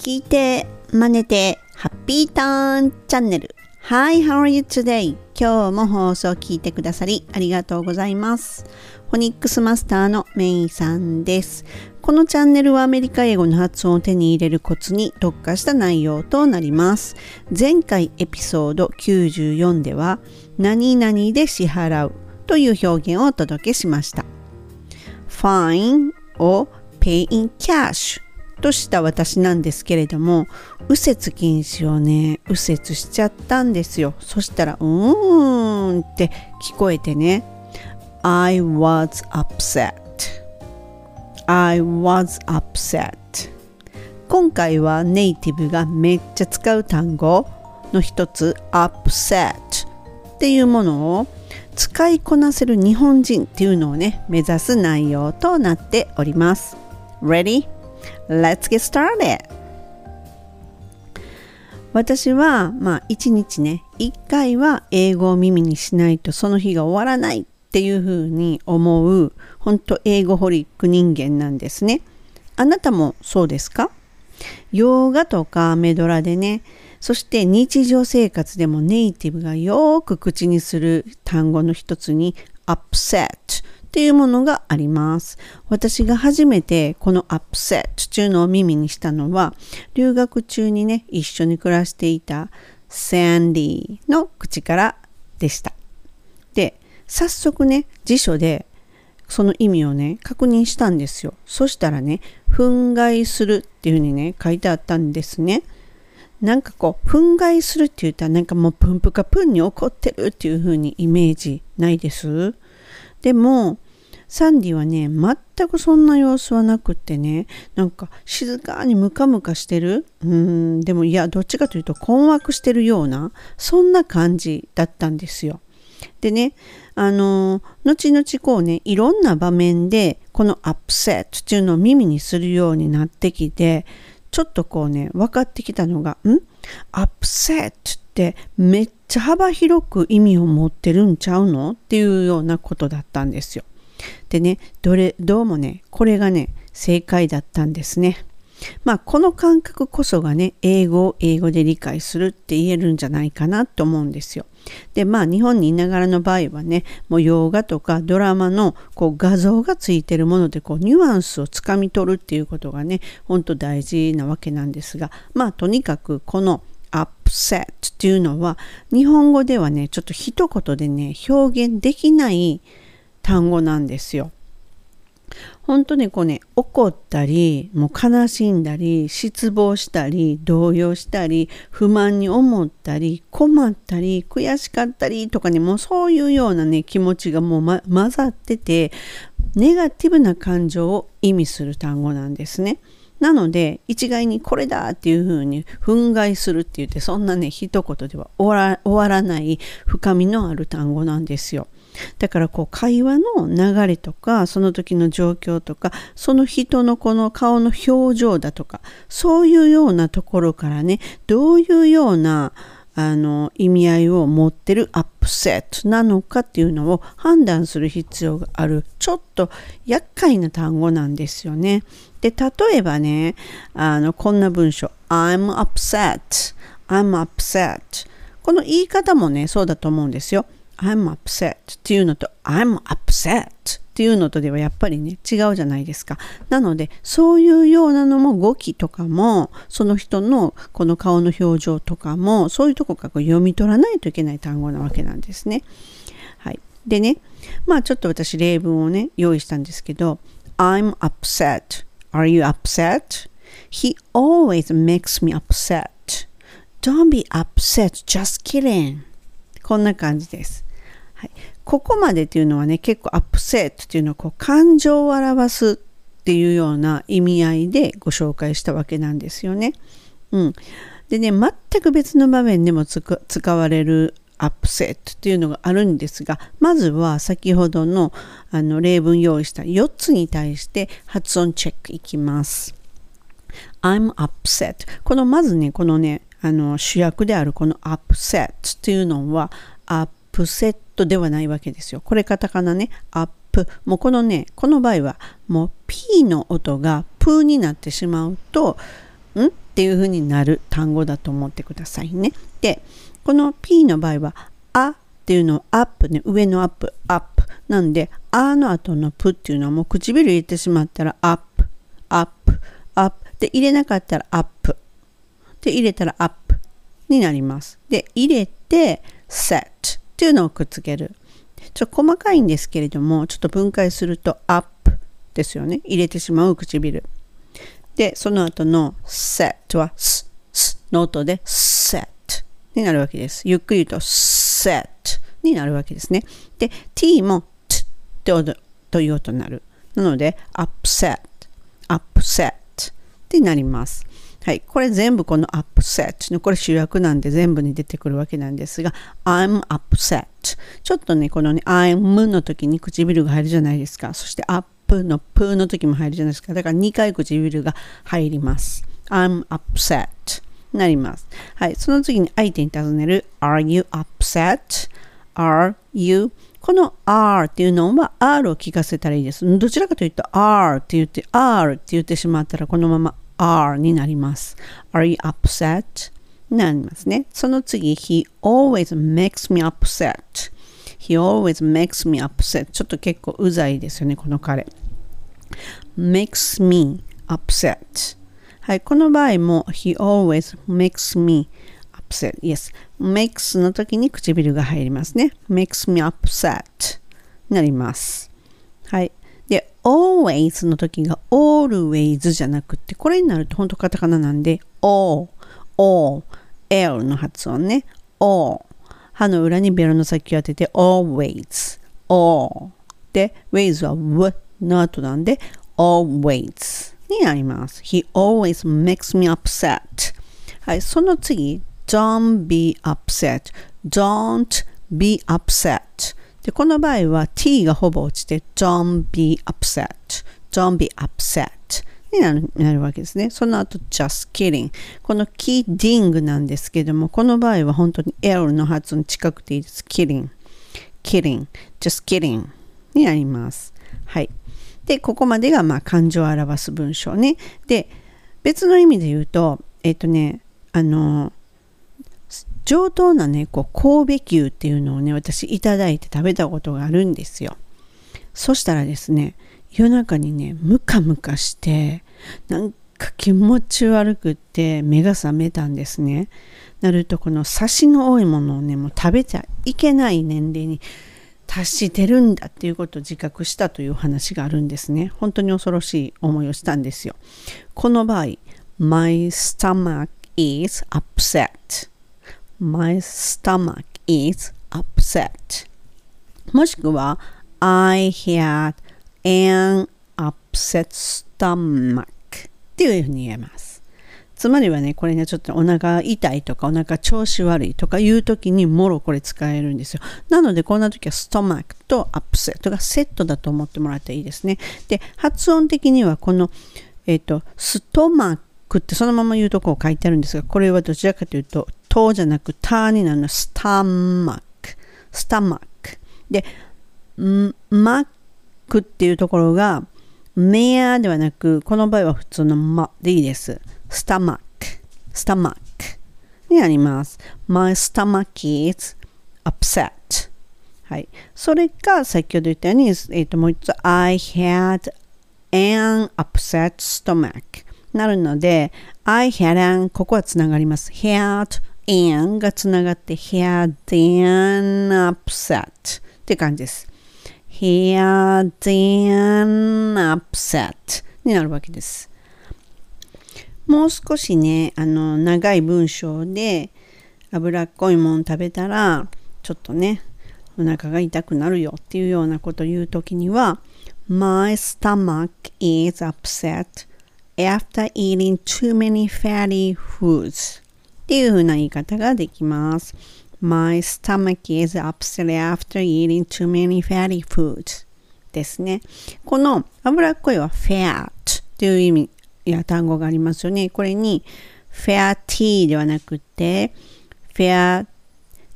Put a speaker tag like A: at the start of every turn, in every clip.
A: 聞いて、真似て、ハッピーターンチャンネル。Hi, how are you today? 今日も放送を聞いてくださりありがとうございます。フォニックスマスターのメイさんです。このチャンネルはアメリカ英語の発音を手に入れるコツに特化した内容となります。前回エピソード94では、何々で支払うという表現をお届けしました。fine を pay in cash とした私なんですけれども右折禁止をね右折しちゃったんですよ。そしたらうーんって聞こえてね I was upset. I was upset. 今回はネイティブがめっちゃ使う単語の一つ upset っていうものを使いこなせる日本人っていうのをね目指す内容となっております。Ready? Let's get started! 私はまあ一日ね一回は英語を耳にしないとその日が終わらないっていうふうに思う本当英語ホリック人間なんですね。あなたもそうですか？洋画とかメドラでねそして日常生活でもネイティブがよく口にする単語の一つに upset っていうものがあります。私が初めてこの upset っていうのを耳にしたのは留学中にね一緒に暮らしていたサンディの口からでした。で早速ね辞書でその意味をね確認したんですよ。そしたらね憤慨するっていうふうにね書いてあったんですね。なんかこう憤慨するって言ったらなんかもうプンプカプンに怒ってるっていう風にイメージないです？でもサンディはね全くそんな様子はなくってねなんか静かにムカムカしてるうんでもいやどっちかというと困惑してるようなそんな感じだったんですよ。でねあの後々こうねいろんな場面でこのアップセットっていうのを耳にするようになってきてちょっとこうね分かってきたのがん？アップセットってめっちゃ幅広く意味を持ってるんちゃうのっていうようなことだったんですよ。でねどれどうもねこれがね正解だったんですね。まあこの感覚こそがね英語を英語で理解するって言えるんじゃないかなと思うんですよ。でまあ日本にいながらの場合はねもう洋画とかドラマのこう画像がついてるものでこうニュアンスをつかみ取るっていうことがねほんと大事なわけなんですがまあとにかくこのアップセットっていうのは日本語ではねちょっと一言でね表現できない単語なんですよ。本当にこうね怒ったりもう悲しんだり失望したり動揺したり不満に思ったり困ったり悔しかったりとかねもうそういうようなね気持ちがもう、ま、混ざっててネガティブな感情を意味する単語なんですね。なので一概にこれだっていうふうに憤慨するって言ってそんなね一言では終わらない深みのある単語なんですよ。だからこう会話の流れとかその時の状況とかその人のこの顔の表情だとかそういうようなところからねどういうようなあの意味合いを持ってるアップセットなのかっていうのを判断する必要があるちょっと厄介な単語なんですよね。で例えばねあのこんな文章 I'm upset I'm upset この言い方もねそうだと思うんですよ。I'm upset っていうのと I'm upset っていうのとではやっぱりね違うじゃないですか。なのでそういうようなのも語気とかもその人のこの顔の表情とかもそういうとこから読み取らないといけない単語なわけなんですね。はい、でねまあちょっと私例文をね用意したんですけど I'm upset Are you upset? He always makes me upset. Don't be upset, just kidding. こんな感じです。はい、ここまでっていうのはね結構アップセットっていうのはこう感情を表すっていうような意味合いでご紹介したわけなんですよね。うん、でね全く別の場面でも使われるアップセットっていうのがあるんですがまずは先ほどのあの例文用意した4つに対して発音チェックいきます。I'm upset このまずねこのねあの主役であるこの upset っていうのはアップセットではないわけですよ。これカタカナね、アップ。もうこのね、この場合はもう P の音がプーになってしまうと、ん？っていう風になる単語だと思ってくださいね。で、この P の場合は、あっていうのをアップね、上のアップ、アップ。なんで、あの後のプっていうのはもう唇入れてしまったらアップ、アップ、アップ。で、入れなかったらアップ。で、入れたらアップになります。で、入れて、set っていうのをくっつける。ちょっと細かいんですけれども、ちょっと分解するとアップですよね。入れてしまう唇。で、その後の set は s, s の音で set になるわけです。ゆっくりと set になるわけですね。で、t も t って音という音になる。なので、upset, upset ってなります。はい。これ全部この upset の、これ主役なんで全部に出てくるわけなんですが、I'm upset。ちょっとね、このね、I'm の時に唇が入るじゃないですか。そして up の p の時も入るじゃないですか。だから2回唇が入ります。I'm upset なります。はい。その次に相手に尋ねる Are you upset?Are you? この R っていうのは R を聞かせたらいいです。どちらかというと R って言って R って言ってしまったらこのまま are になります。Are you upset? なりますね。その次、He always makes me upset. He always makes me upset. ちょっと結構うざいですよね、この彼。makes me upset. はい、この場合も He always makes me upset. Yes. makes の時に唇が入りますね。makes me upset なります。はい。Always の時が always じゃなくて、これになると本当カタカナなんで、all, all, l の発音ね。all 歯の裏にベロの先を当てて always, all で、ways は w の後なんで always になります。He always makes me upset はい、その次 don't be upset don't be upset で、この場合は t がほぼ落ちて don't be upset, don't be upset になるなるわけですね。その後 just kidding この kidding なんですけども、この場合は本当に L の発音近くていいです。kidding, kidding, just kidding になります。はい。で、ここまでがまあ感情を表す文章ね。で、別の意味で言うと、えっ、とね、あの、上等なね、こう神戸牛っていうのをね、私いただいて食べたことがあるんですよ。そしたらですね、夜中にね、ムカムカして、なんか気持ち悪くって目が覚めたんですね。なると、このサシの多いものをね、もう食べちゃいけない年齢に達してるんだっていうことを自覚したという話があるんですね。本当に恐ろしい思いをしたんですよ。この場合、My stomach is upset My stomach is upset. もしくは I had an upset stomach っていうふうに言えます。つまりはねこれねちょっとお腹痛いとかお腹調子悪いとかいう時にもろこれ使えるんですよ。なのでこんな時はストマックとアップセットがセットだと思ってもらったらいいですね。で発音的にはこのえっ、ー、とストマックってそのまま言うとこを書いてあるんですがこれはどちらかというととじゃなくたになるの。スタマック。スタマック。でマックっていうところがメアではなくこの場合は普通のマでいいです。スタマック。スタマック。になります。My stomach is upset. はい。それか、先ほど言ったように、えー、ともう一つ、I had an upset stomach なるので、I had an ここはつながります。had and がつながって had an upset って感じです。had an upset になるわけです。もう少しね、あの、長い文章で脂っこいもん食べたら、ちょっとね、お腹が痛くなるよっていうようなことを言うときには、My stomach is upset after eating too many fatty foods っていう風な言い方ができます。My stomach is upset after eating too many fatty foods ですね。この脂っこいは fat という意味や単語がありますよね。これに fatty ではなくて fat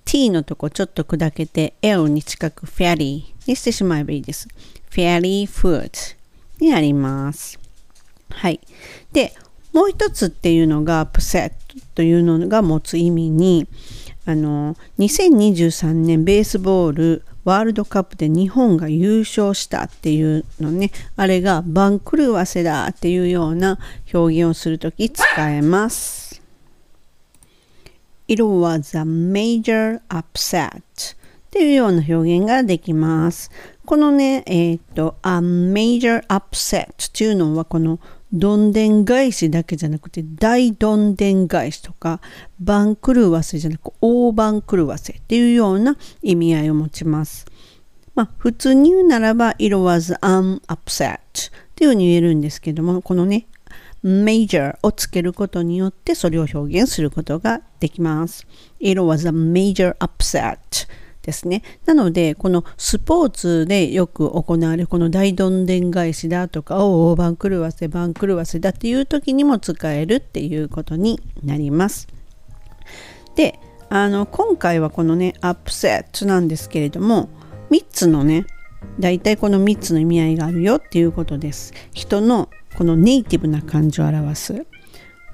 A: t のとこちょっと砕けて L に近く fatty にしてしまえばいいです。fatty food になります。はい。で、もう一つっていうのが upset というのが持つ意味にあの2023年ベースボールワールドカップで日本が優勝したっていうのねあれが番狂わせだっていうような表現をするとき使えます。It was a major upset っていうような表現ができます。このねえっ、ー、と a major upset っていうのはこのどんでん返しだけじゃなくて大どんでん返しとか番狂わせじゃなく大番狂わせっていうような意味合いを持ちます。まあ、普通に言うならば It was an upset っていうふうに言えるんですけどもこのね major をつけることによってそれを表現することができます。It was a major upset ですね。なので、このスポーツでよく行われるこの大どんでん返しだとか、おお、番狂わせ、番狂わせだっていう時にも使えるっていうことになります。で、あの、今回はこのね、アップセットなんですけれども、3つのね、大体この3つの意味合いがあるよっていうことです。人のこのネイティブな感情を表す。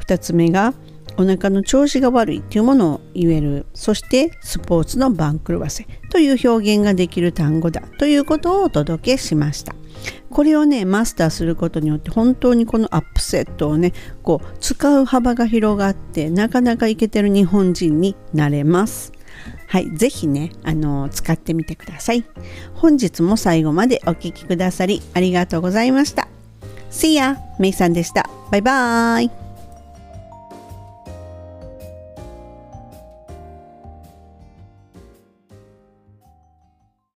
A: 2つ目がお腹の調子が悪いというものを言えるそしてスポーツの番狂わせという表現ができる単語だということをお届けしましたこれをねマスターすることによって本当にこのアップセットをねこう使う幅が広がってなかなかいけてる日本人になれますはい、ぜひね、あの使ってみてください。本日も最後までお聴きくださりありがとうございました。See ya! めいさんでした。バイバーイ